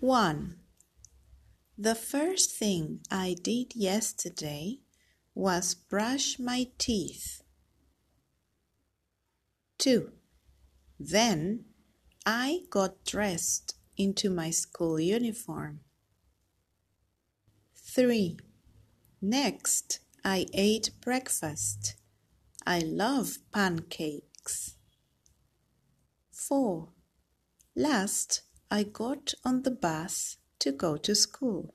1. The first thing I did yesterday was brush my teeth. 2. Then I got dressed into my school uniform. 3. Next, I ate breakfast. I love pancakes. 4. Last, I got on the bus to go to school.